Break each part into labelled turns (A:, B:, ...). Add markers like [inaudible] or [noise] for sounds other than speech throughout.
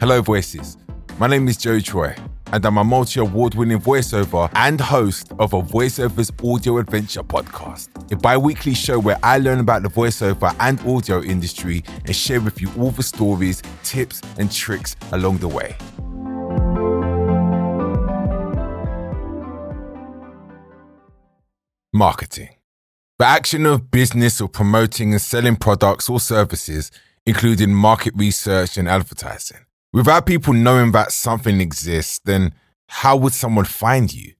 A: Hello, voices. My name is Jo Troy, and I'm a multi award winning voiceover and host of a voiceovers audio adventure podcast, a bi weekly show where I learn about the voiceover and audio industry and share with you all the stories, tips, and tricks along the way. Marketing. The action of business or promoting and selling products or services, including market research and advertising. Without people knowing that something exists, then how would someone find you?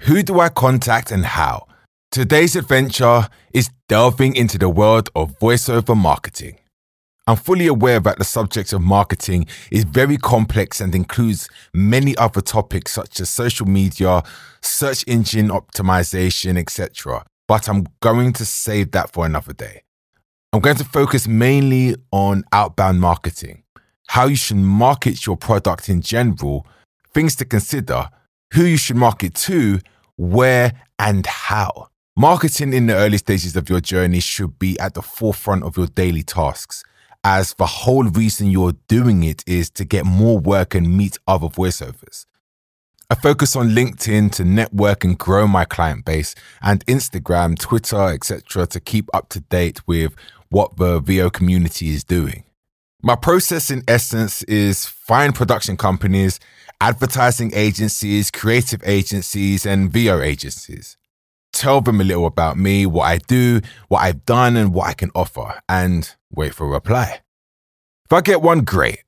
A: Who do I contact and how? Today's adventure is delving into the world of voiceover marketing. I'm fully aware that the subject of marketing is very complex and includes many other topics such as social media, search engine optimization, etc. But I'm going to save that for another day. I'm going to focus mainly on outbound marketing, how you should market your product in general, things to consider, who you should market to, where, and how. Marketing in the early stages of your journey should be at the forefront of your daily tasks as the whole reason you're doing it is to get more work and meet other voiceovers. I focus on LinkedIn to network and grow my client base, and Instagram, Twitter, etc., to keep up to date with what the VO community is doing. My process, in essence, is find production companies, advertising agencies, creative agencies, and VO agencies. Tell them a little about me, what I do, what I've done, and what I can offer, and wait for a reply. If I get one, great.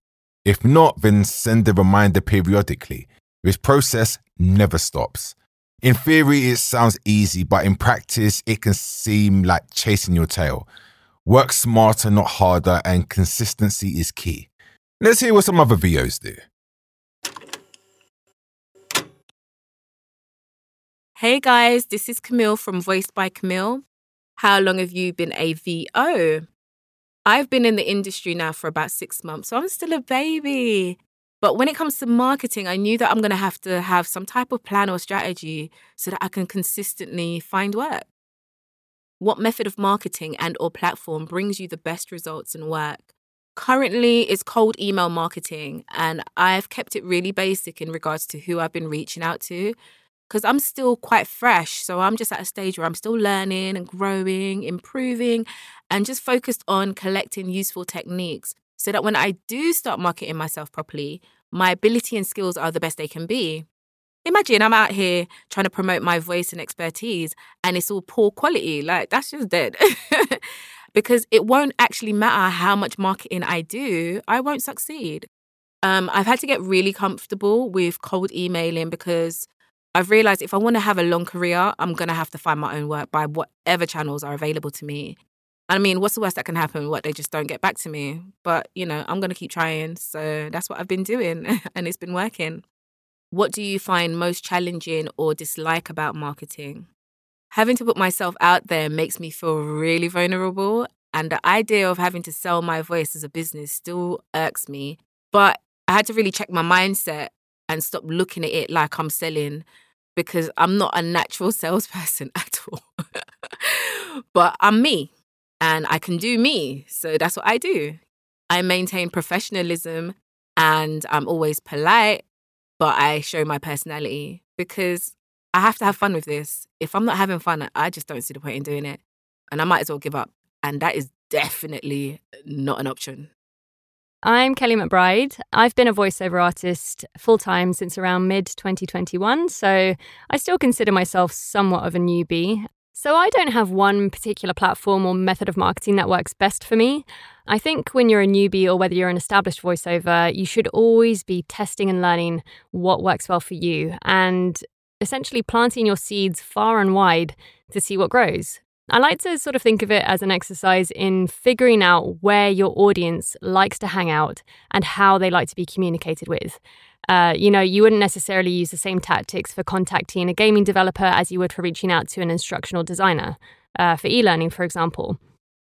A: If not, then send a reminder periodically. This process never stops. In theory, it sounds easy, but in practice, it can seem like chasing your tail. Work smarter, not harder, and consistency is key. Let's hear what some other VOs do.
B: Hey guys, this is Camille from Voiced by Camille. How long have you been a VO? I've been in the industry now for about six months, so I'm still a baby. But when it comes to marketing, I knew that I'm going to have to have some type of plan or strategy so that I can consistently find work. What method of marketing and or platform brings you the best results and work? Currently, it's cold email marketing, and I've kept it really basic in regards to who I've been reaching out to because I'm still quite fresh. So I'm just at a stage where I'm still learning and growing, improving, and just focused on collecting useful techniques so that when I do start marketing myself properly, my ability and skills are the best they can be. Imagine I'm out here trying to promote my voice and expertise and it's all poor quality. Like, that's just dead. [laughs] because it won't actually matter how much marketing I do, I won't succeed. Um, I've had to get really comfortable with cold emailing because I've realized if I want to have a long career, I'm going to have to find my own work by whatever channels are available to me. I mean, what's the worst that can happen? What they just don't get back to me. But, you know, I'm going to keep trying. So that's what I've been doing [laughs] and it's been working. What do you find most challenging or dislike about marketing? Having to put myself out there makes me feel really vulnerable. And the idea of having to sell my voice as a business still irks me. But I had to really check my mindset and stop looking at it like I'm selling because I'm not a natural [laughs] salesperson [laughs] at all. but I'm me and I can do me. So that's what I do. I maintain professionalism and I'm always polite, but I show my personality because I have to have fun with this. If I'm not having fun, I just don't see the point in doing it. And I might as well give up. And that is definitely not an option.
C: I'm Kelly McBride. I've been a voiceover artist full time since around mid 2021, so I still consider myself somewhat of a newbie. So I don't have one particular platform or method of marketing that works best for me. I think when you're a newbie or whether you're an established voiceover, you should always be testing and learning what works well for you and essentially planting your seeds far and wide to see what grows. I like to sort of think of it as an exercise in figuring out where your audience likes to hang out and how they like to be communicated with. Uh, you know, you wouldn't necessarily use the same tactics for contacting a gaming developer as you would for reaching out to an instructional designer uh, for e learning, for example.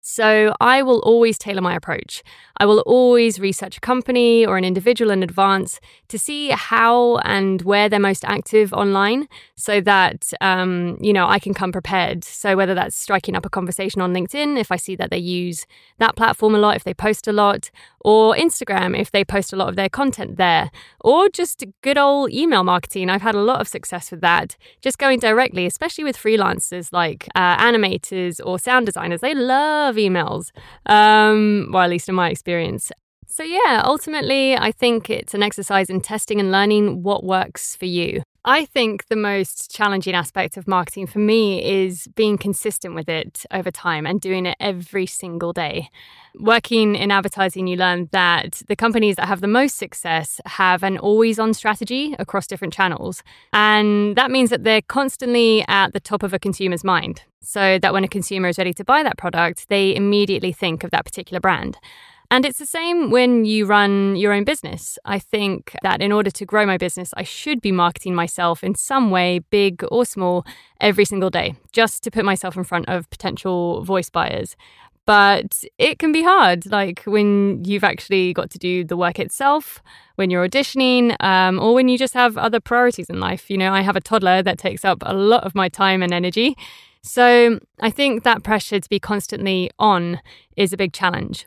C: So I will always tailor my approach. I will always research a company or an individual in advance to see how and where they're most active online so that, um, you know, I can come prepared. So whether that's striking up a conversation on LinkedIn, if I see that they use that platform a lot, if they post a lot, or Instagram, if they post a lot of their content there, or just good old email marketing. I've had a lot of success with that. Just going directly, especially with freelancers like uh, animators or sound designers. They love love emails, um, well, at least in my experience. So, yeah, ultimately, I think it's an exercise in testing and learning what works for you. I think the most challenging aspect of marketing for me is being consistent with it over time and doing it every single day. Working in advertising, you learn that the companies that have the most success have an always on strategy across different channels. And that means that they're constantly at the top of a consumer's mind. So that when a consumer is ready to buy that product, they immediately think of that particular brand. And it's the same when you run your own business. I think that in order to grow my business, I should be marketing myself in some way, big or small, every single day, just to put myself in front of potential voice buyers. But it can be hard, like when you've actually got to do the work itself, when you're auditioning, um, or when you just have other priorities in life. You know, I have a toddler that takes up a lot of my time and energy. So I think that pressure to be constantly on is a big challenge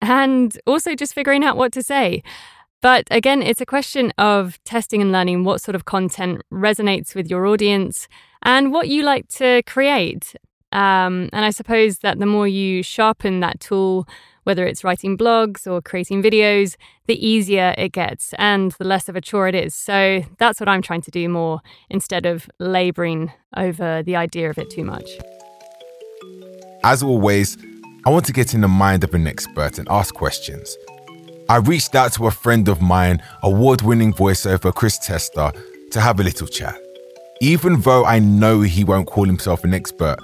C: and also just figuring out what to say. But again, it's a question of testing and learning what sort of content resonates with your audience and what you like to create. Um, and I suppose that the more you sharpen that tool, whether it's writing blogs or creating videos, the easier it gets and the less of a chore it is. So that's what I'm trying to do more instead of laboring over the idea of it too much.
A: As always, I want to get in the mind of an expert and ask questions. I reached out to a friend of mine, award winning voiceover Chris Tester, to have a little chat. Even though I know he won't call himself an expert,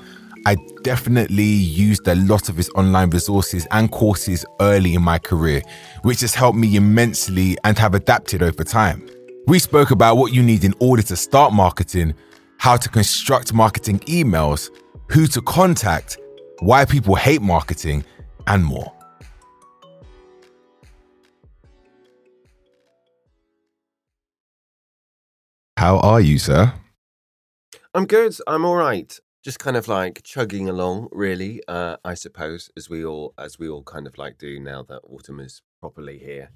A: I definitely used a lot of his online resources and courses early in my career, which has helped me immensely and have adapted over time. We spoke about what you need in order to start marketing, how to construct marketing emails, who to contact, why people hate marketing, and more. How are you, sir?
D: I'm good. I'm all right. Just kind of like chugging along, really. Uh, I suppose, as we all as we all kind of like do now that autumn is properly here.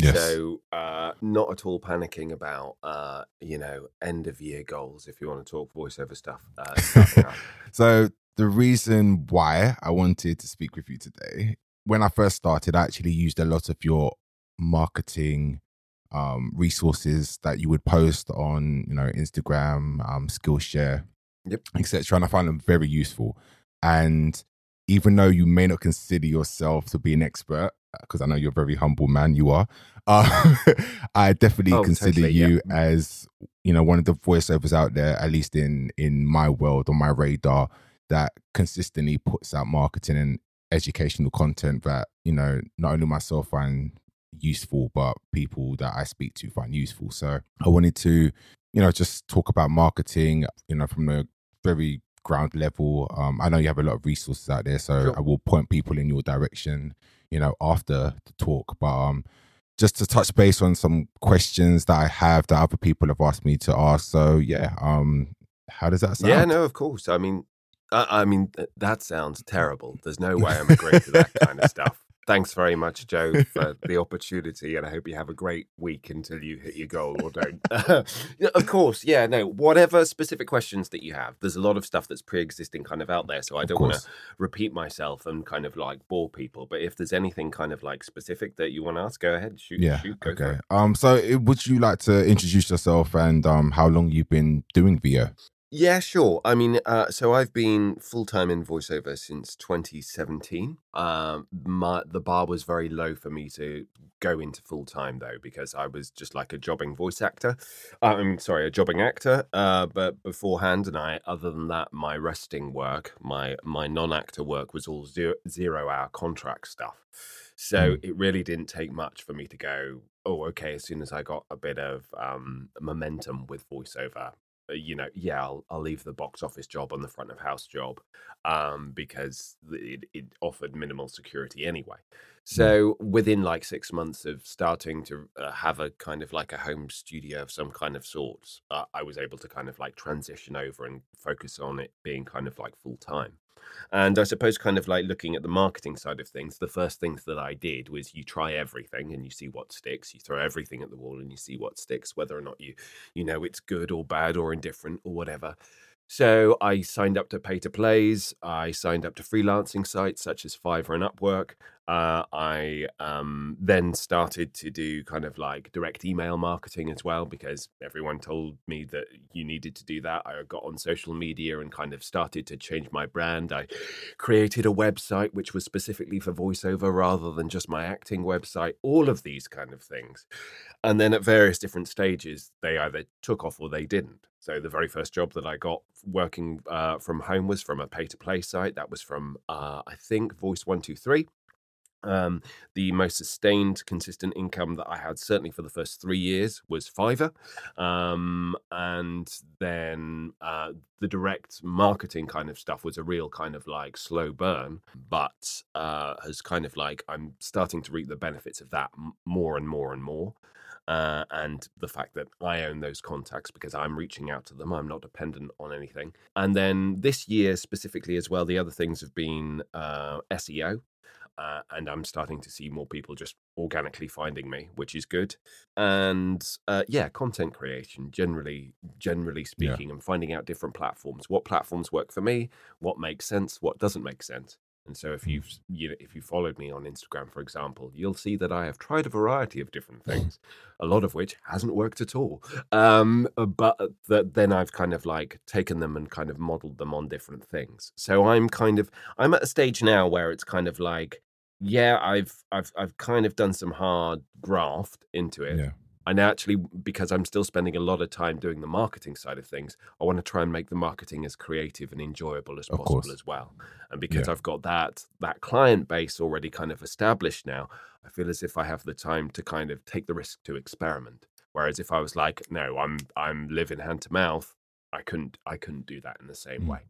A: Yes.
D: So, uh, not at all panicking about, uh, you know, end of year goals. If you want to talk voiceover stuff, uh, [laughs]
A: so the reason why I wanted to speak with you today, when I first started, I actually used a lot of your marketing um, resources that you would post on, you know, Instagram, um, Skillshare,
D: yep,
A: etc. And I found them very useful. And even though you may not consider yourself to be an expert, because I know you're a very humble man, you are. [laughs] Uh, I definitely oh, consider totally, you yeah. as you know one of the voiceovers out there, at least in in my world on my radar, that consistently puts out marketing and educational content that you know not only myself find useful but people that i speak to find useful. So i wanted to you know just talk about marketing you know from the very ground level. Um i know you have a lot of resources out there so sure. i will point people in your direction you know after the talk. But um just to touch base on some questions that i have that other people have asked me to ask. So yeah um how does that sound?
D: yeah no of course. I mean I, I mean, that sounds terrible. [laughs] There's no way I'm agreeing to that kind of stuff. Thanks very much, Joe, [laughs] for the opportunity, and I hope you have a great week until you hit your goal or don't. [laughs] of course, yeah, no, whatever specific questions that you have, there's a lot of stuff that's pre-existing kind of out there, so I don't want to repeat myself and kind of like bore people. But if there's anything kind of like specific that you want to ask, go ahead, shoot.
A: Yeah,
D: shoot,
A: okay. Um, so would you like to introduce yourself and um how long you've been doing VO?
D: Yeah, sure. I mean, uh, so I've been full time in voiceover since 2017. Um, my the bar was very low for me to go into full time though, because I was just like a jobbing voice actor. I'm sorry, a jobbing actor. Uh, but beforehand, and I, other than that, my resting work, my my non actor work was all zero, zero hour contract stuff. So mm. it really didn't take much for me to go. Oh, okay. As soon as I got a bit of um, momentum with voiceover, you know, yeah, I'll, I'll leave the box office job on the front of house job um, because it, it offered minimal security anyway. So within like six months of starting to uh, have a kind of like a home studio of some kind of sorts, uh, I was able to kind of like transition over and focus on it being kind of like full time. And I suppose, kind of like looking at the marketing side of things, the first things that I did was you try everything and you see what sticks. You throw everything at the wall and you see what sticks, whether or not you, you know, it's good or bad or indifferent or whatever. So I signed up to pay to plays. I signed up to freelancing sites such as Fiverr and Upwork. Uh, I um, then started to do kind of like direct email marketing as well because everyone told me that you needed to do that. I got on social media and kind of started to change my brand. I created a website which was specifically for voiceover rather than just my acting website, all of these kind of things. And then at various different stages, they either took off or they didn't. So the very first job that I got working uh, from home was from a pay to play site. That was from, uh, I think, Voice 123. Um, the most sustained, consistent income that I had, certainly for the first three years, was Fiverr. Um, and then uh, the direct marketing kind of stuff was a real kind of like slow burn, but uh, has kind of like I'm starting to reap the benefits of that more and more and more. Uh, and the fact that I own those contacts because I'm reaching out to them. I'm not dependent on anything. And then this year specifically as well, the other things have been uh, SEO. Uh, and I'm starting to see more people just organically finding me, which is good. And uh, yeah, content creation generally, generally
A: Yeah.
D: speaking, and finding out different platforms. What platforms work for me? What makes sense? What doesn't make sense? And so, if
A: Mm.
D: you've you know if you followed me on Instagram, for example, you'll see that I have tried a variety of different [laughs] things, a lot of which hasn't worked at all. Um, uh, but that then I've kind of like taken them and kind of modeled them on different things. So I'm kind of I'm at a stage now where it's kind of like yeah, I've I've I've kind of done some hard graft into it.
A: Yeah.
D: And actually, because I'm still spending a lot of time doing the marketing side of things, I want to try and make the marketing as creative and enjoyable as
A: Of
D: possible
A: course.
D: as well. And because
A: Yeah.
D: I've got that that client base already kind of established now, I feel as if I have the time to kind of take the risk to experiment. Whereas if I was like, no, I'm I'm living hand to mouth, I couldn't I couldn't do that in the same
A: Mm.
D: way.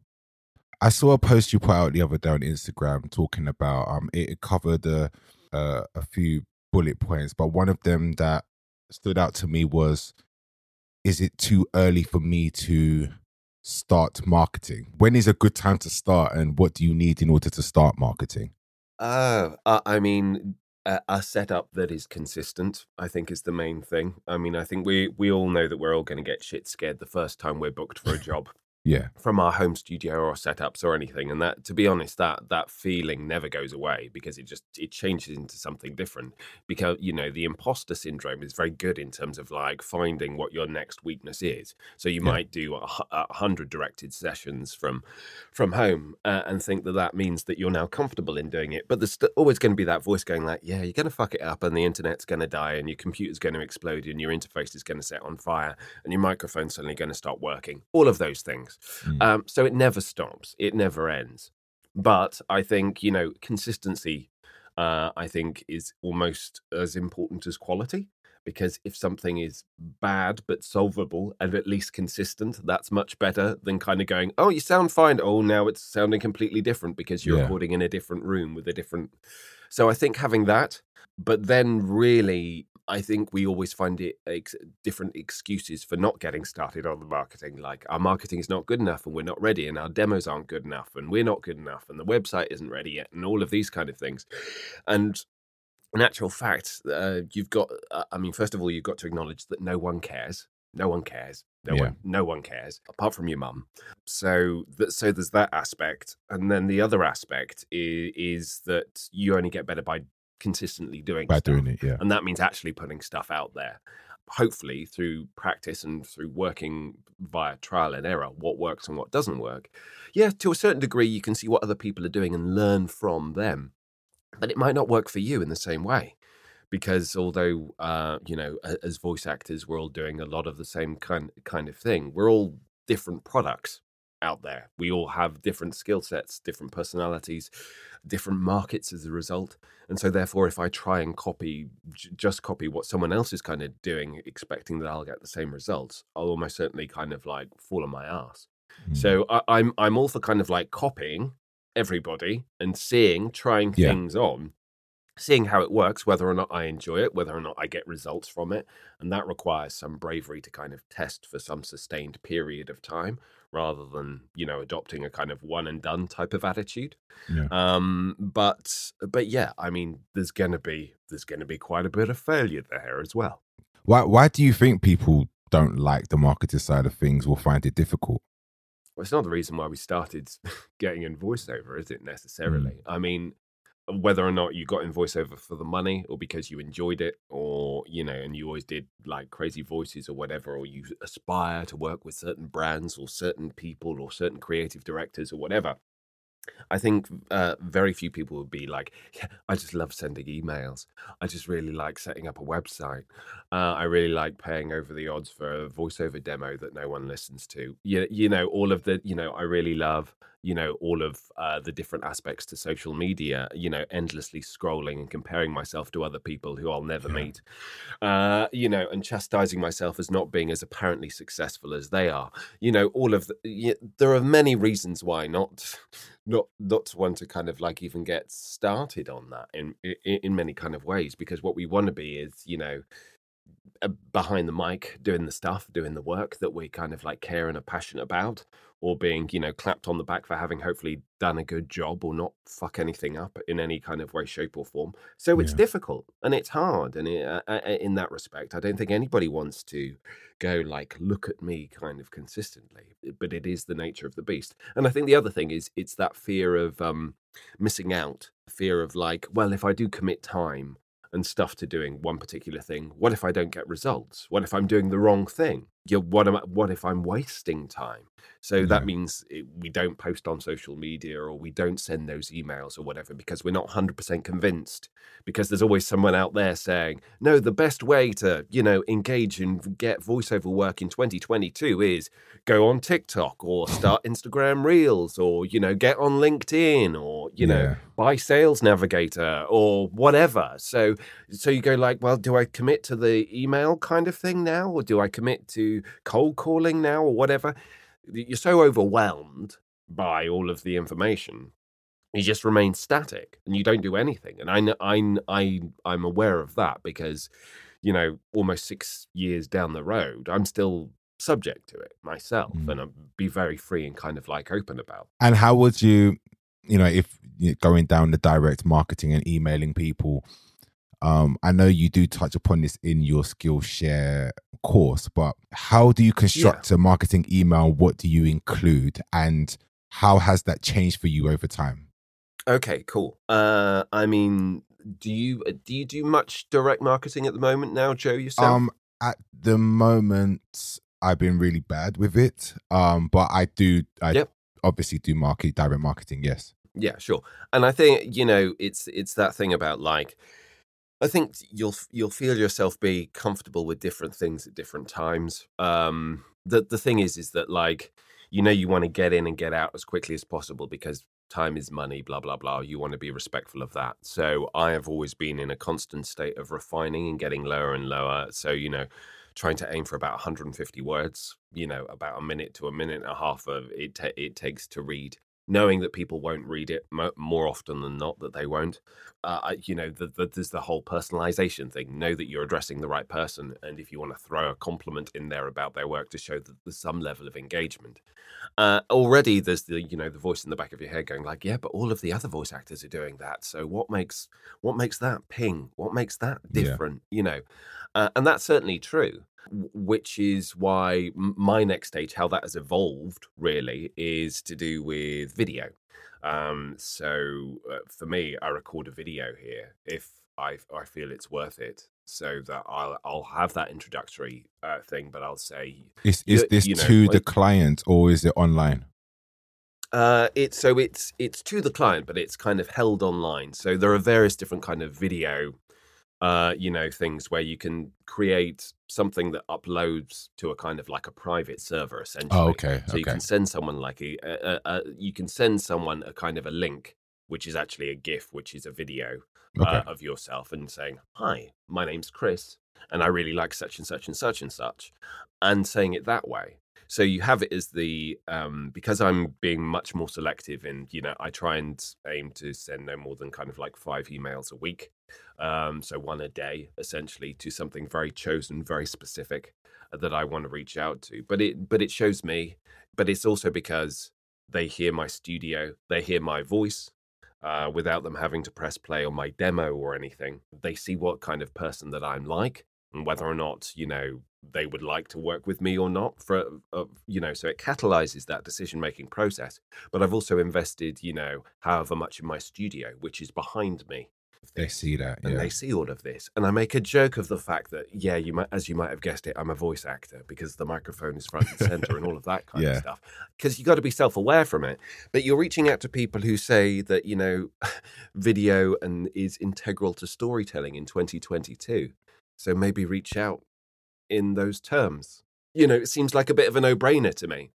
A: I saw a post you put out the other day on Instagram talking about um it, covered a uh, a few bullet points, but one of them that stood out to me was is it too early for me to start marketing? When is a good time to start and what do you need in order to start marketing?
D: Uh, I mean, a, a setup that is consistent, I think, is the main thing. I mean, I think we we all know that we're all going to get shit scared the first time we're booked for a [laughs] job
A: Yeah.
D: from our home studio or setups or anything. And that, to be honest, that that feeling never goes away because it just it changes into something different. Because you know, the imposter syndrome is very good in terms of like finding what your next weakness is. So you
A: Yeah.
D: might do a, a hundred directed sessions from from home uh, and think that that means that you're now comfortable in doing it. But there's st- always going to be that voice going like, "Yeah, you're going to fuck it up, and the internet's going to die, and your computer's going to explode, and your interface is going to set on fire, and your microphone's suddenly going to stop working." All of those things.
A: Mm.
D: Um, so it never stops. It never ends. But I think you know consistency. Uh, I think is almost as important as quality because if something is bad but solvable and at least consistent, that's much better than kind of going, "Oh, you sound fine. Oh, now it's sounding completely different because you're
A: Yeah.
D: recording in a different room with a different." So I think having that, but then really, I think we always find it ex- different excuses for not getting started on the marketing. Like our marketing is not good enough, and we're not ready, and our demos aren't good enough, and we're not good enough, and the website isn't ready yet, and all of these kind of things. And in actual fact, uh, you've got. Uh, I mean, first of all, you've got to acknowledge that no one cares. No one cares. No
A: Yeah.
D: one. No one cares apart from your mum. So, that, so there's that aspect, and then the other aspect is, is that you only get better by consistently doing
A: By
D: stuff
A: doing it, yeah.
D: and that means actually putting stuff out there. Hopefully through practice and through working via trial and error what works and what doesn't work yeah to a certain degree you can see what other people are doing and learn from them. But it might not work for you in the same way because although uh, you know as voice actors we're all doing a lot of the same kind kind of thing we're all different products out there. We all have different skill sets, different personalities, different markets as a result. And so, therefore, if I try and copy, j- just copy what someone else is kind of doing, expecting that I'll get the same results, I'll almost certainly kind of like fall on my ass.
A: Mm.
D: So I, I'm I'm all for kind of like copying everybody and seeing, trying
A: Yeah.
D: things on, seeing how it works, whether or not I enjoy it, whether or not I get results from it, and that requires some bravery to kind of test for some sustained period of time, rather than you know adopting a kind of one and done type of attitude.
A: Yeah.
D: Um, but but yeah, I mean, there's gonna be there's gonna be quite a bit of failure there as well.
A: Why why do you think people don't like the marketing side of things will find it difficult?
D: Well, it's not the reason why we started [laughs] getting in voiceover, is it necessarily? I mean, whether or not you got in voiceover for the money or because you enjoyed it or, you know, and you always did like crazy voices or whatever, or you aspire to work with certain brands or certain people or certain creative directors or whatever. I think uh, very few people would be like, yeah, I just love sending emails. I just really like setting up a website. Uh, I really like paying over the odds for a voiceover demo that no one listens to. You, you know, all of the, you know, I really love, you know, all of uh, the different aspects to social media, you know, endlessly scrolling and comparing myself to other people who I'll never
A: Yeah.
D: meet, uh, you know, and chastising myself as not being as apparently successful as they are. You know, all of the, there are many reasons why not not not to want to kind of like even get started on that in in, in many kind of ways because what we want to be is you know behind the mic doing the stuff doing the work that we kind of like care and are passionate about or being you know clapped on the back for having hopefully done a good job or not fuck anything up in any kind of way shape or form. So it's
A: Yeah.
D: difficult and it's hard and it, uh, uh, in that respect. I don't think anybody wants to go like look at me kind of consistently but it is the nature of the beast. And i think the other thing is it's that fear of um missing out fear of like well if i do commit time and stuff to doing one particular thing what if i don't get results? What if i'm doing the wrong thing yeah what am I, what if i'm wasting time? So
A: Yeah.
D: that mm-hmm. means it, we don't post on social media or we don't send those emails or whatever because we're not 100% convinced because there's always someone out there saying no the best way to you know engage and get voiceover work in 2022 is go on tiktok or start [laughs] instagram reels or you know get on linkedin or you know buy sales navigator or whatever. So so you go like well do i commit to the email kind of thing now or do i commit to cold calling now or whatever you're so overwhelmed by all of the information you just remain static and you don't do anything and I, I, I, I'm aware of that because you know almost 6 years down the road i'm still subject to it myself
A: Mm.
D: and i'll be very free and kind of like open about
A: And how would you, you know, if you're going down the direct marketing and emailing people? Um, I know you do touch upon this in your Skillshare course, but how do you construct a marketing email? What do you include, and how has that changed for you over time?
D: Okay, cool. Uh, I mean, do you do you do much direct marketing at the moment now, Joe? Yourself?
A: Um, at the moment, I've been really bad with it. Um, but I do, I
D: Yep.
A: obviously do market direct marketing. Yes.
D: yeah, sure. And I think you know, it's it's that thing about like, I think you'll you'll feel yourself be comfortable with different things at different times. Um, the the thing is, is that like, you know, you want to get in and get out as quickly as possible because time is money. Blah blah blah. You want to be respectful of that. So I have always been in a constant state of refining and getting lower and lower. So you know. trying to aim for about 150 words, you know, about a minute to a minute and a half of it, it takes to read, knowing that people won't read it mo- more often than not, that they won't. Uh, you know, the, the, there's the whole personalization thing. Know that you're addressing the right person. And if you want to throw a compliment in there about their work to show that there's some level of engagement, uh, already there's the, you know, the voice in the back of your head going like, yeah, but all of the other voice actors are doing that. So what makes, what makes that ping? What makes that
A: Yeah.
D: different? You know, uh, and that's certainly true which is why my next stage how that has evolved really is to do with video um so uh, for me i record a video here if i i feel it's worth it so that i'll i'll have that introductory uh, thing but i'll say
A: Is is this
D: you know,
A: to the client or is it online?
D: Uh, it's so it's it's to the client, but it's kind of held online. So there are various different kind of video uh, you know, things where you can create something that uploads to a kind of like a private server, essentially.
A: Oh, okay.
D: So you can send someone like a, a, a, a you can send someone a kind of a link, which is actually a GIF, which is a video
A: Okay.
D: uh, of yourself, and saying, "Hi, my name's Chris, and I really like such and such and such and such," and saying it that way. So you have it as the um, because I'm being much more selective, and you know, I try and aim to send no more than kind of like five emails a week, um, so one a day, essentially, to something very chosen, very specific uh, that I want to reach out to. But it but it shows me, but it's also because they hear my studio, they hear my voice, uh, without them having to press play on my demo or anything. They see what kind of person that I'm like and whether or not, you know, they would like to work with me or not for, uh, you know, so it catalyzes that decision making process. But I've also invested, you know, however much in my studio, which is behind me.
A: They see that.
D: And
A: Yeah.
D: they see all of this, and I make a joke of the fact that, yeah, you might, as you might have guessed it, I'm a voice actor because the microphone is front and center and all of that kind [laughs]
A: Yeah.
D: of stuff. Because you got to be self-aware from it. But you're reaching out to people who say that you know, [laughs] video and is integral to storytelling in 2022. So maybe reach out in those terms. You know, it seems like a bit of a no-brainer to me.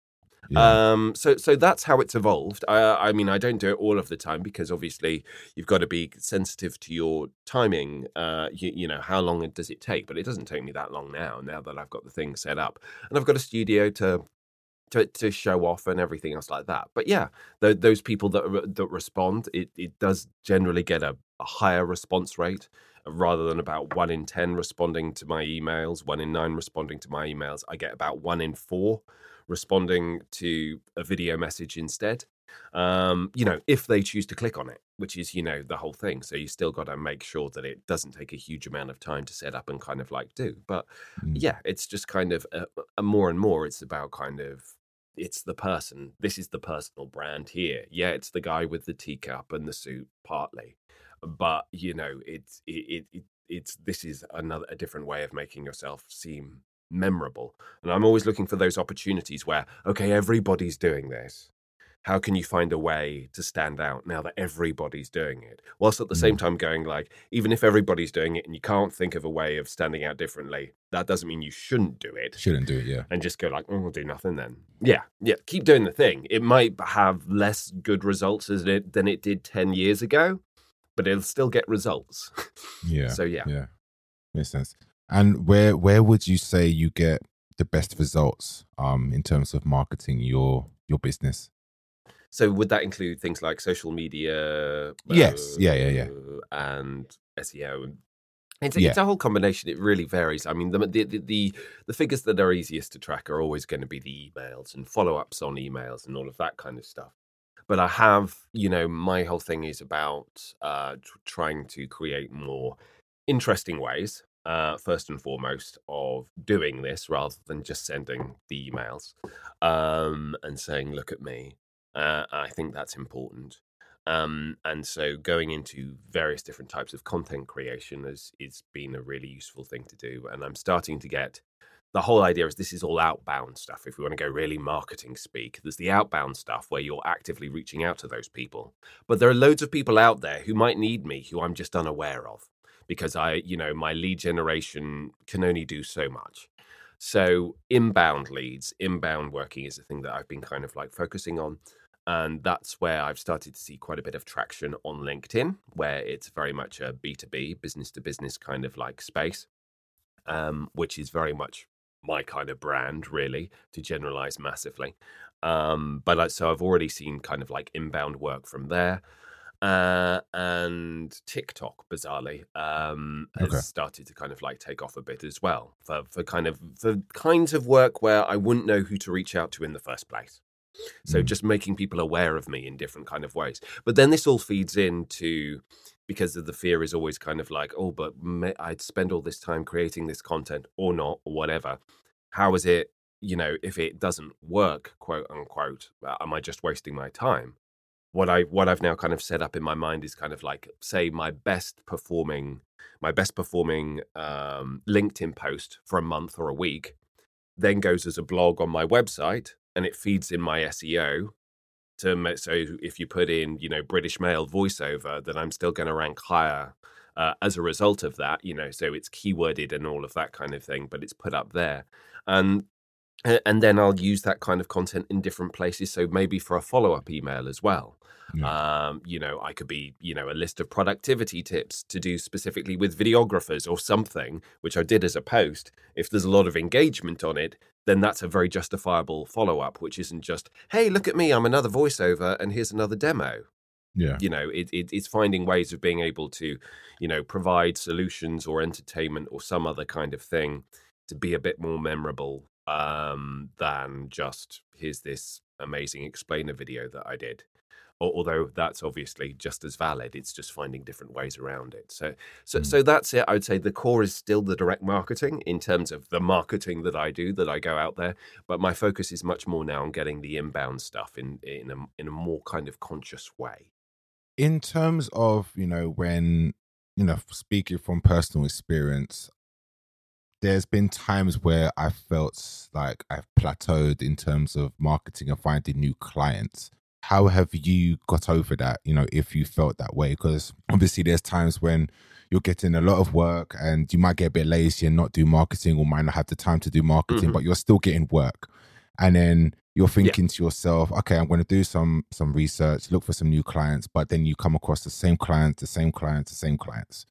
A: Yeah.
D: Um, so so that's how it's evolved. I, I mean, I don't do it all of the time because obviously you've got to be sensitive to your timing. Uh, you, you know, how long does it take? But it doesn't take me that long now. Now that I've got the thing set up and I've got a studio to to to show off and everything else like that. But yeah, th- those people that that respond, it it does generally get a, a higher response rate uh, rather than about one in ten responding to my emails, one in nine responding to my emails. I get about one in four responding to a video message instead. Um, you know, if they choose to click on it, which is, you know, the whole thing. So you still got to make sure that it doesn't take a huge amount of time to set up and kind of like do. But
A: Mm.
D: yeah, it's just kind of a, a more and more, it's about kind of it's the person. This is the personal brand here. Yeah, it's the guy with the teacup and the suit, partly, but you know, it's it, it, it it's this is another a different way of making yourself seem memorable. And I'm always looking for those opportunities where okay, everybody's doing this. How can you find a way to stand out now that everybody's doing it? Whilst at the same mm. time going like, even if everybody's doing it and you can't think of a way of standing out differently, that doesn't mean you shouldn't do it
A: Shouldn't do it. Yeah.
D: and just go like, oh, we'll do nothing then. Yeah, yeah. Keep doing the thing. It might have less good results it than it did ten years ago, but it'll still get results.
A: Yeah. [laughs]
D: So yeah.
A: Yeah. Makes sense. And where where would you say you get the best results um in terms of marketing your your business?
D: So would that include things like social media?
A: Yes. Yeah, yeah, yeah.
D: uh, And SEO. It's,
A: Yeah.
D: it's a whole combination. It really varies. I mean, the, the the the figures that are easiest to track are always going to be the emails and follow ups on emails and all of that kind of stuff. But I have, you know, my whole thing is about uh, tr- trying to create more interesting ways. Uh, first and foremost, of doing this rather than just sending the emails um, and saying, "Look at me." Uh, I think that's important. Um, and so going into various different types of content creation has is been a really useful thing to do. And I'm starting to get the whole idea is this is all outbound stuff. If we want to go really marketing speak, there's the outbound stuff where you're actively reaching out to those people. But there are loads of people out there who might need me who I'm just unaware of because I, you know, my lead generation can only do so much. So inbound leads, inbound working is a thing that I've been kind of like focusing on. And that's where I've started to see quite a bit of traction on LinkedIn, where it's very much a B2B, business to business kind of like space, um, which is very much my kind of brand, really, to generalize massively. Um, but I, so I've already seen kind of like inbound work from there. Uh, and TikTok, bizarrely, um, has
A: Okay.
D: started to kind of like take off a bit as well for, for kind of for kinds of work where I wouldn't know who to reach out to in the first place. So
A: Mm.
D: just making people aware of me in different kind of ways. But then this all feeds into because of the fear is always kind of like, oh, but I'd spend all this time creating this content or not or whatever. How is it, you know, if it doesn't work, quote unquote, uh, am I just wasting my time? What I what I've now kind of set up in my mind is kind of like say my best performing my best performing um, LinkedIn post for a month or a week then goes as a blog on my website and it feeds in my SEO to so if you put in you know British male voiceover then I'm still going to rank higher uh, as a result of that. You know, so it's keyworded and all of that kind of thing, but it's put up there, and and then I'll use that kind of content in different places. So maybe for a follow up email as well. Yeah. Um, you know, I could be, you know, a list of productivity tips to do specifically with videographers or something, which I did as a post. If there's a lot of engagement on it, then that's a very justifiable follow up, which isn't just, hey, look at me, I'm another voiceover, and here's another demo.
A: Yeah.
D: You know, it, it, it's finding ways of being able to, you know, provide solutions or entertainment or some other kind of thing to be a bit more memorable um, than just here's this amazing explainer video that I did. Although that's obviously just as valid it's just finding different ways around it. So so mm. so that's it i would say the core is still the direct marketing in terms of the marketing that i do that i go out there but my focus is much more now on getting the inbound stuff in in a, in a more kind of conscious way.
A: In terms of you know when you know speaking from personal experience there's been times where I felt like I've plateaued in terms of marketing and finding new clients how have you got over that you know if you felt that way because obviously there's times when you're getting a lot of work and you might get a bit lazy and not do marketing or might not have the time to do marketing mm-hmm. but you're still getting work and then you're thinking yeah. to yourself okay i'm going to do some some research look for some new clients but then you come across the same clients the same clients the same clients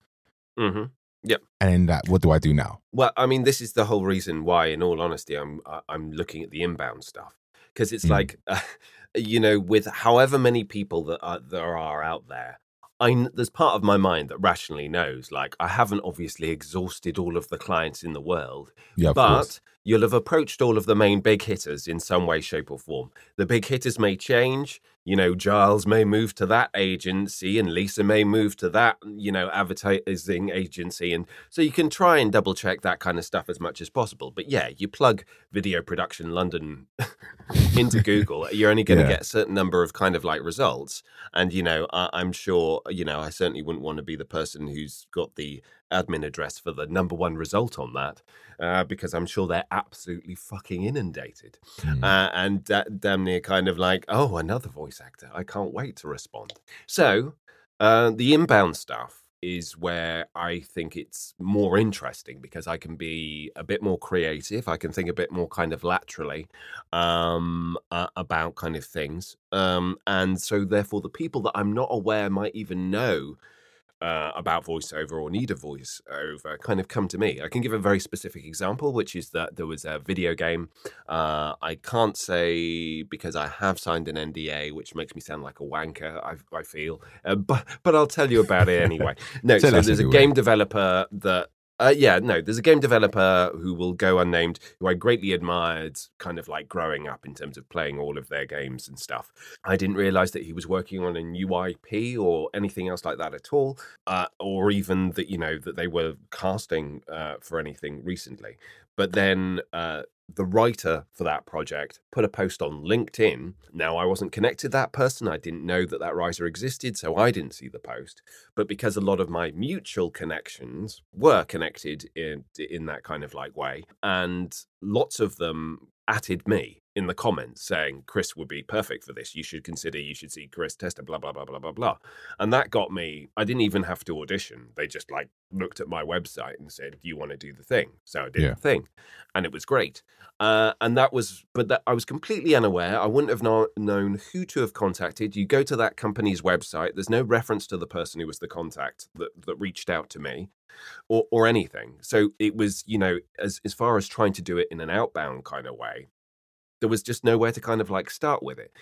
D: mm-hmm. Yep.
A: And that, what do I do now?
D: Well, I mean, this is the whole reason why, in all honesty, I'm I'm looking at the inbound stuff because it's mm. like uh, [laughs] you know, with however many people that are, there are out there, I there's part of my mind that rationally knows, like, I haven't obviously exhausted all of the clients in the world,
A: yeah,
D: but
A: course.
D: You'll have approached all of the main big hitters in some way, shape, or form. The big hitters may change, you know, Giles may move to that agency and Lisa may move to that, you know, advertising agency. And so you can try and double check that kind of stuff as much as possible. But yeah, you plug video production London [laughs] into Google, [laughs] you're only going to yeah. get a certain number of kind of like results. And, you know, I- am sure, you know, I certainly wouldn't want to be the person who's got the admin address for the number one result on that uh, because I'm sure they're absolutely fucking inundated. Mm. Uh, and da- damn near kind of like, oh, another voice actor. I can't wait to respond. So uh, the inbound stuff is where I think it's more interesting because I can be a bit more creative. I can think a bit more kind of laterally um, uh, about kind of things. Um, and so, therefore, the people that I'm not aware might even know uh, about voiceover or need a voiceover kind of come to me. I can give a very specific example, which is that there was a video game. Uh, I can't say because I have signed an NDA, which makes me sound like a wanker. I, I feel, uh, but but I'll tell you about it anyway. [laughs] No, so there's a game developer that uh, yeah, no, there's a game developer who will go unnamed, who I greatly admired, kind of like growing up in terms of playing all of their games and stuff. I didn't realize that he was working on a new IP or anything else like that at all, uh, or even that, you know, that they were casting uh, for anything recently. But then uh, the writer for that project put a post on LinkedIn. Now, I wasn't connected that person. I didn't know that that writer existed, so I didn't see the post. But because a lot of my mutual connections were connected in, in that kind of like way, and lots of them atted me in the comments saying Chris would be perfect for this. You should consider, you should see Chris Tester, blah, blah, blah, blah, blah, blah. And that got me, I didn't even have to audition. They just like looked at my website and said, Do you want to do the thing? So I did yeah. the thing. And it was great. Uh, and that was, but that I was completely unaware. I wouldn't have know, known who to have contacted. You go to that company's website, there's no reference to the person who was the contact that, that reached out to me or, or anything. So it was, you know, as, as far as trying to do it in an outbound kind of way, there was just nowhere to kind of like start with it.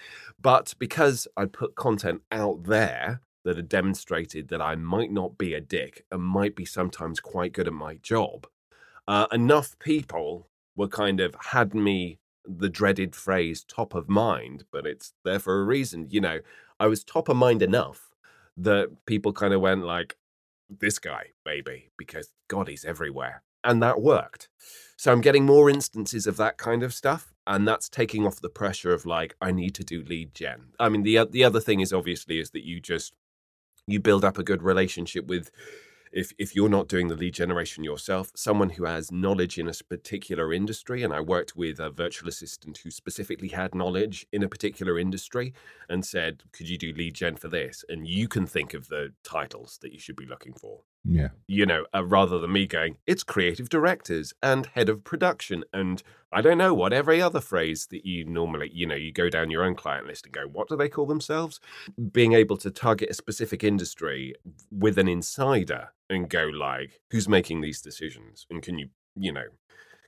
D: But because I'd put content out there that had demonstrated that I might not be a dick and might be sometimes quite good at my job, uh, enough people were kind of had me the dreaded phrase top of mind, but it's there for a reason. You know, I was top of mind enough that people kind of went like, this guy, baby, because God, he's everywhere. And that worked. So I'm getting more instances of that kind of stuff and that's taking off the pressure of like I need to do lead gen. I mean the the other thing is obviously is that you just you build up a good relationship with if if you're not doing the lead generation yourself, someone who has knowledge in a particular industry, and I worked with a virtual assistant who specifically had knowledge in a particular industry and said, "Could you do lead gen for this?" And you can think of the titles that you should be looking for.
A: Yeah.
D: You know, uh, rather than me going, it's creative directors and head of production and I don't know what every other phrase that you normally, you know, you go down your own client list and go, what do they call themselves? Being able to target a specific industry with an insider and go like, who's making these decisions and can you, you know,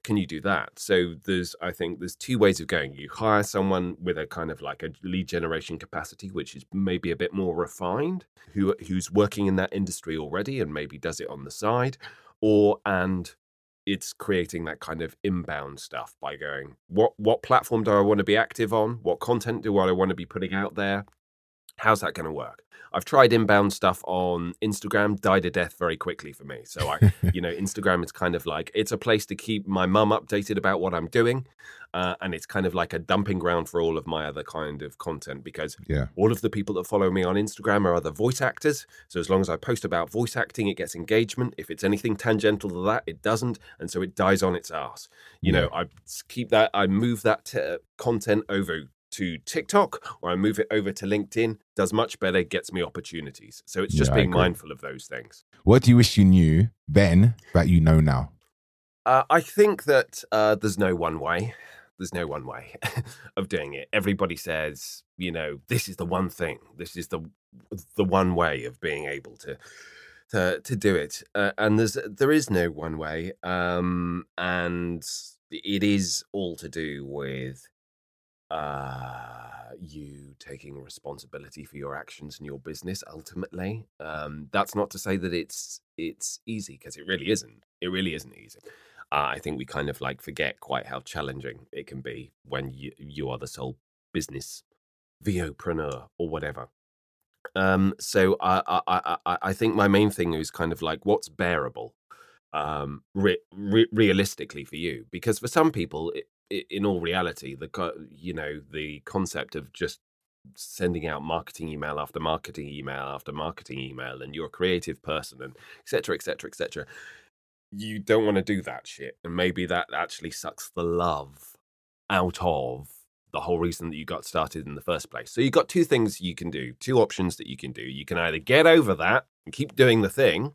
D: can you do that? So there's, I think, there's two ways of going. You hire someone with a kind of like a lead generation capacity, which is maybe a bit more refined, who who's working in that industry already and maybe does it on the side, or and it's creating that kind of inbound stuff by going, what what platform do I want to be active on? What content do I want to be putting out there? How's that going to work? I've tried inbound stuff on Instagram, died a death very quickly for me. So I, [laughs] you know, Instagram is kind of like it's a place to keep my mum updated about what I'm doing, uh, and it's kind of like a dumping ground for all of my other kind of content because
A: Yeah.
D: all of the people that follow me on Instagram are other voice actors. So as long as I post about voice acting, it gets engagement. If it's anything tangential to that, it doesn't, and so it dies on its ass. You know, I keep that. I move that t- content over to TikTok or I move it over to LinkedIn. Does much better, gets me opportunities. So it's just
A: Yeah,
D: being mindful of those things.
A: What do you wish you knew then that you know now?
D: Uh, I think that uh, there's no one way. There's no one way [laughs] of doing it. Everybody says, you know, this is the one thing. This is the the one way of being able to to to do it. Uh, and there's there is no one way. Um, and it is all to do with uh you taking responsibility for your actions and your business ultimately um that's not to say that it's it's easy because it really isn't. It really isn't easy. Uh, i think we kind of like forget quite how challenging it can be when you you are the sole business VOpreneur or whatever. Um so I, I i i think my main thing is kind of like what's bearable um re- re- realistically for you because for some people it, in all reality the you know the concept of just sending out marketing email after marketing email after marketing email and you're a creative person and etc etc etc you don't want to do that shit. And maybe that actually sucks the love out of the whole reason that you got started in the first place. So you've got two things you can do two options that you can do. You can either get over that and keep doing the thing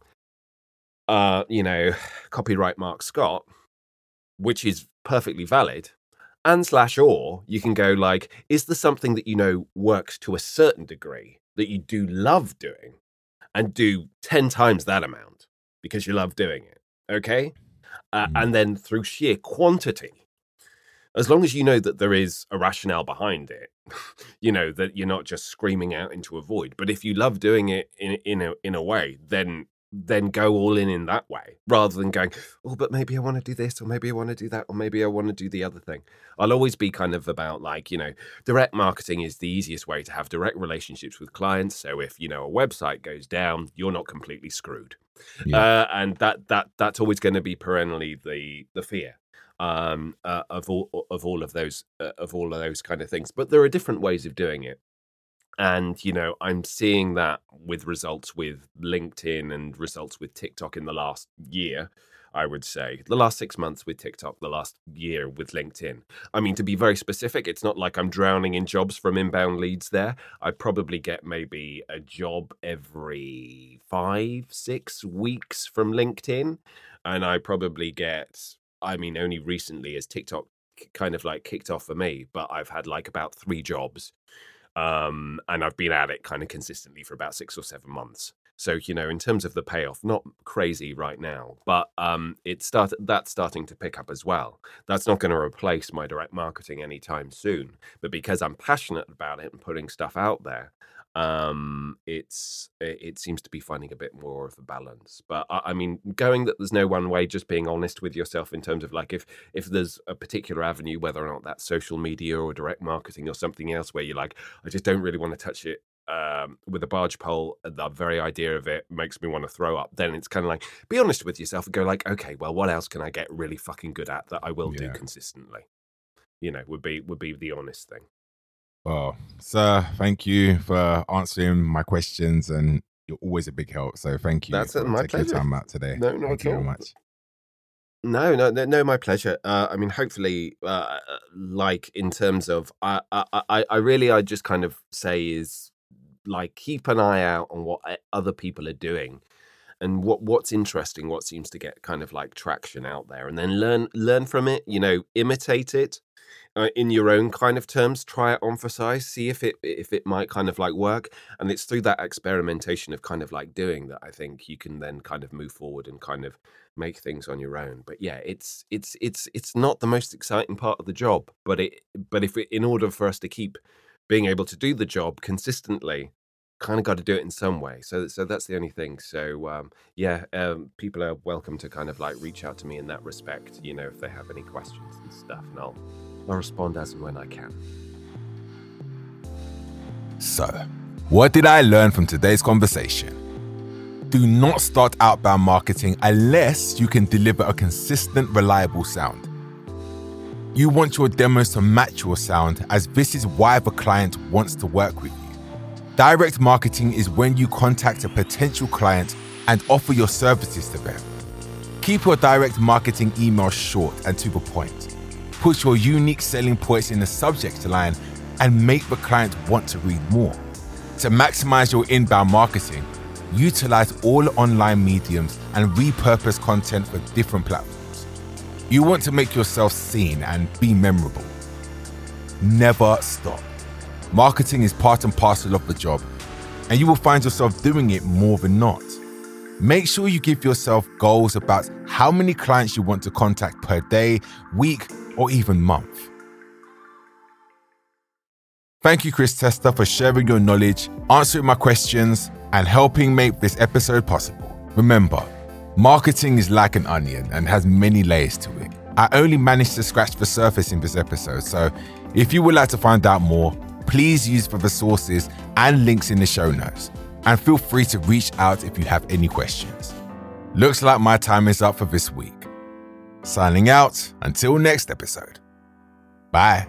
D: uh you know [sighs] copyright mark scott which is perfectly valid and slash or you can go like is there something that you know works to a certain degree that you do love doing and do 10 times that amount because you love doing it okay uh,
A: Mm.
D: and then through sheer quantity as long as you know that there is a rationale behind it [laughs] you know that you're not just screaming out into a void but if you love doing it in in a in a way then then go all in in that way rather than going oh but maybe i want to do this or maybe i want to do that or maybe i want to do the other thing. I'll always be kind of about like you know direct marketing is the easiest way to have direct relationships with clients so if you know a website goes down you're not completely screwed.
A: Yeah.
D: uh, and that that that's always going to be perennially the the fear um uh, of all of all of those uh, of all of those kind of things but there are different ways of doing it and you know i'm seeing that with results with linkedin and results with tiktok in the last year i would say. The last six months with tiktok the last year with linkedin. I mean to be very specific it's not like i'm drowning in jobs from inbound leads there. I probably get maybe a job every five six weeks from linkedin and i probably get i mean only recently as tiktok kind of like kicked off for me but i've had like about three jobs um, and I've been at it kind of consistently for about six or seven months. So you know, in terms of the payoff, not crazy right now, but um, it's started. That's starting to pick up as well. That's not going to replace my direct marketing anytime soon, but because I'm passionate about it and putting stuff out there, um, it's it, it seems to be finding a bit more of a balance. But I, I mean, going that there's no one way, just being honest with yourself in terms of like if if there's a particular avenue, whether or not that's social media or direct marketing or something else, where you're like, I just don't really want to touch it um, with a barge pole. The very idea of it makes me want to throw up. Then it's kind of like, be honest with yourself and go like, okay, well, what else can I get really fucking good at that I will do consistently? You know, would be would be the honest thing.
A: Well, sir, thank you for answering my questions, and you're always a big help. So thank you
D: That's, uh,
A: for
D: my
A: taking your
D: pleasure.
A: time out today.
D: No, not
A: thank
D: at
A: you very
D: all.
A: much.
D: No, no, no, no. My pleasure. Uh, I mean, hopefully, uh, like in terms of, I, I, I, I really, I just kind of say is like keep an eye out on what other people are doing, and what what's interesting, what seems to get kind of like traction out there, and then learn learn from it. You know, imitate it uh, in your own kind of terms. Try it on for size, see if it if it might kind of like work. And it's through that experimentation of kind of like doing that I think you can then kind of move forward and kind of make things on your own. But yeah, it's it's it's it's not the most exciting part of the job, but it but if it, in order for us to keep being able to do the job consistently kind of got to do it in some way. So, so that's the only thing. So, um, yeah, um, people are welcome to kind of like reach out to me in that respect. You know, if they have any questions and stuff, and I'll I'll respond as and when I can.
A: So, what did I learn from today's conversation? Do not start outbound marketing unless you can deliver a consistent, reliable sound. You want your demos to match your sound, as this is why the client wants to work with. Direct marketing is when you contact a potential client and offer your services to them. Keep your direct marketing email short and to the point. Put your unique selling points in the subject line and make the client want to read more. To maximize your inbound marketing, utilize all online mediums and repurpose content for different platforms. You want to make yourself seen and be memorable. Never stop. Marketing is part and parcel of the job, and you will find yourself doing it more than not. Make sure you give yourself goals about how many clients you want to contact per day, week, or even month. Thank you, Chris Tester, for sharing your knowledge, answering my questions, and helping make this episode possible. Remember, marketing is like an onion and has many layers to it. I only managed to scratch the surface in this episode, so if you would like to find out more, please use the resources and links in the show notes. And feel free to reach out if you have any questions. Looks like my time is up for this week. Signing out until next episode. Bye.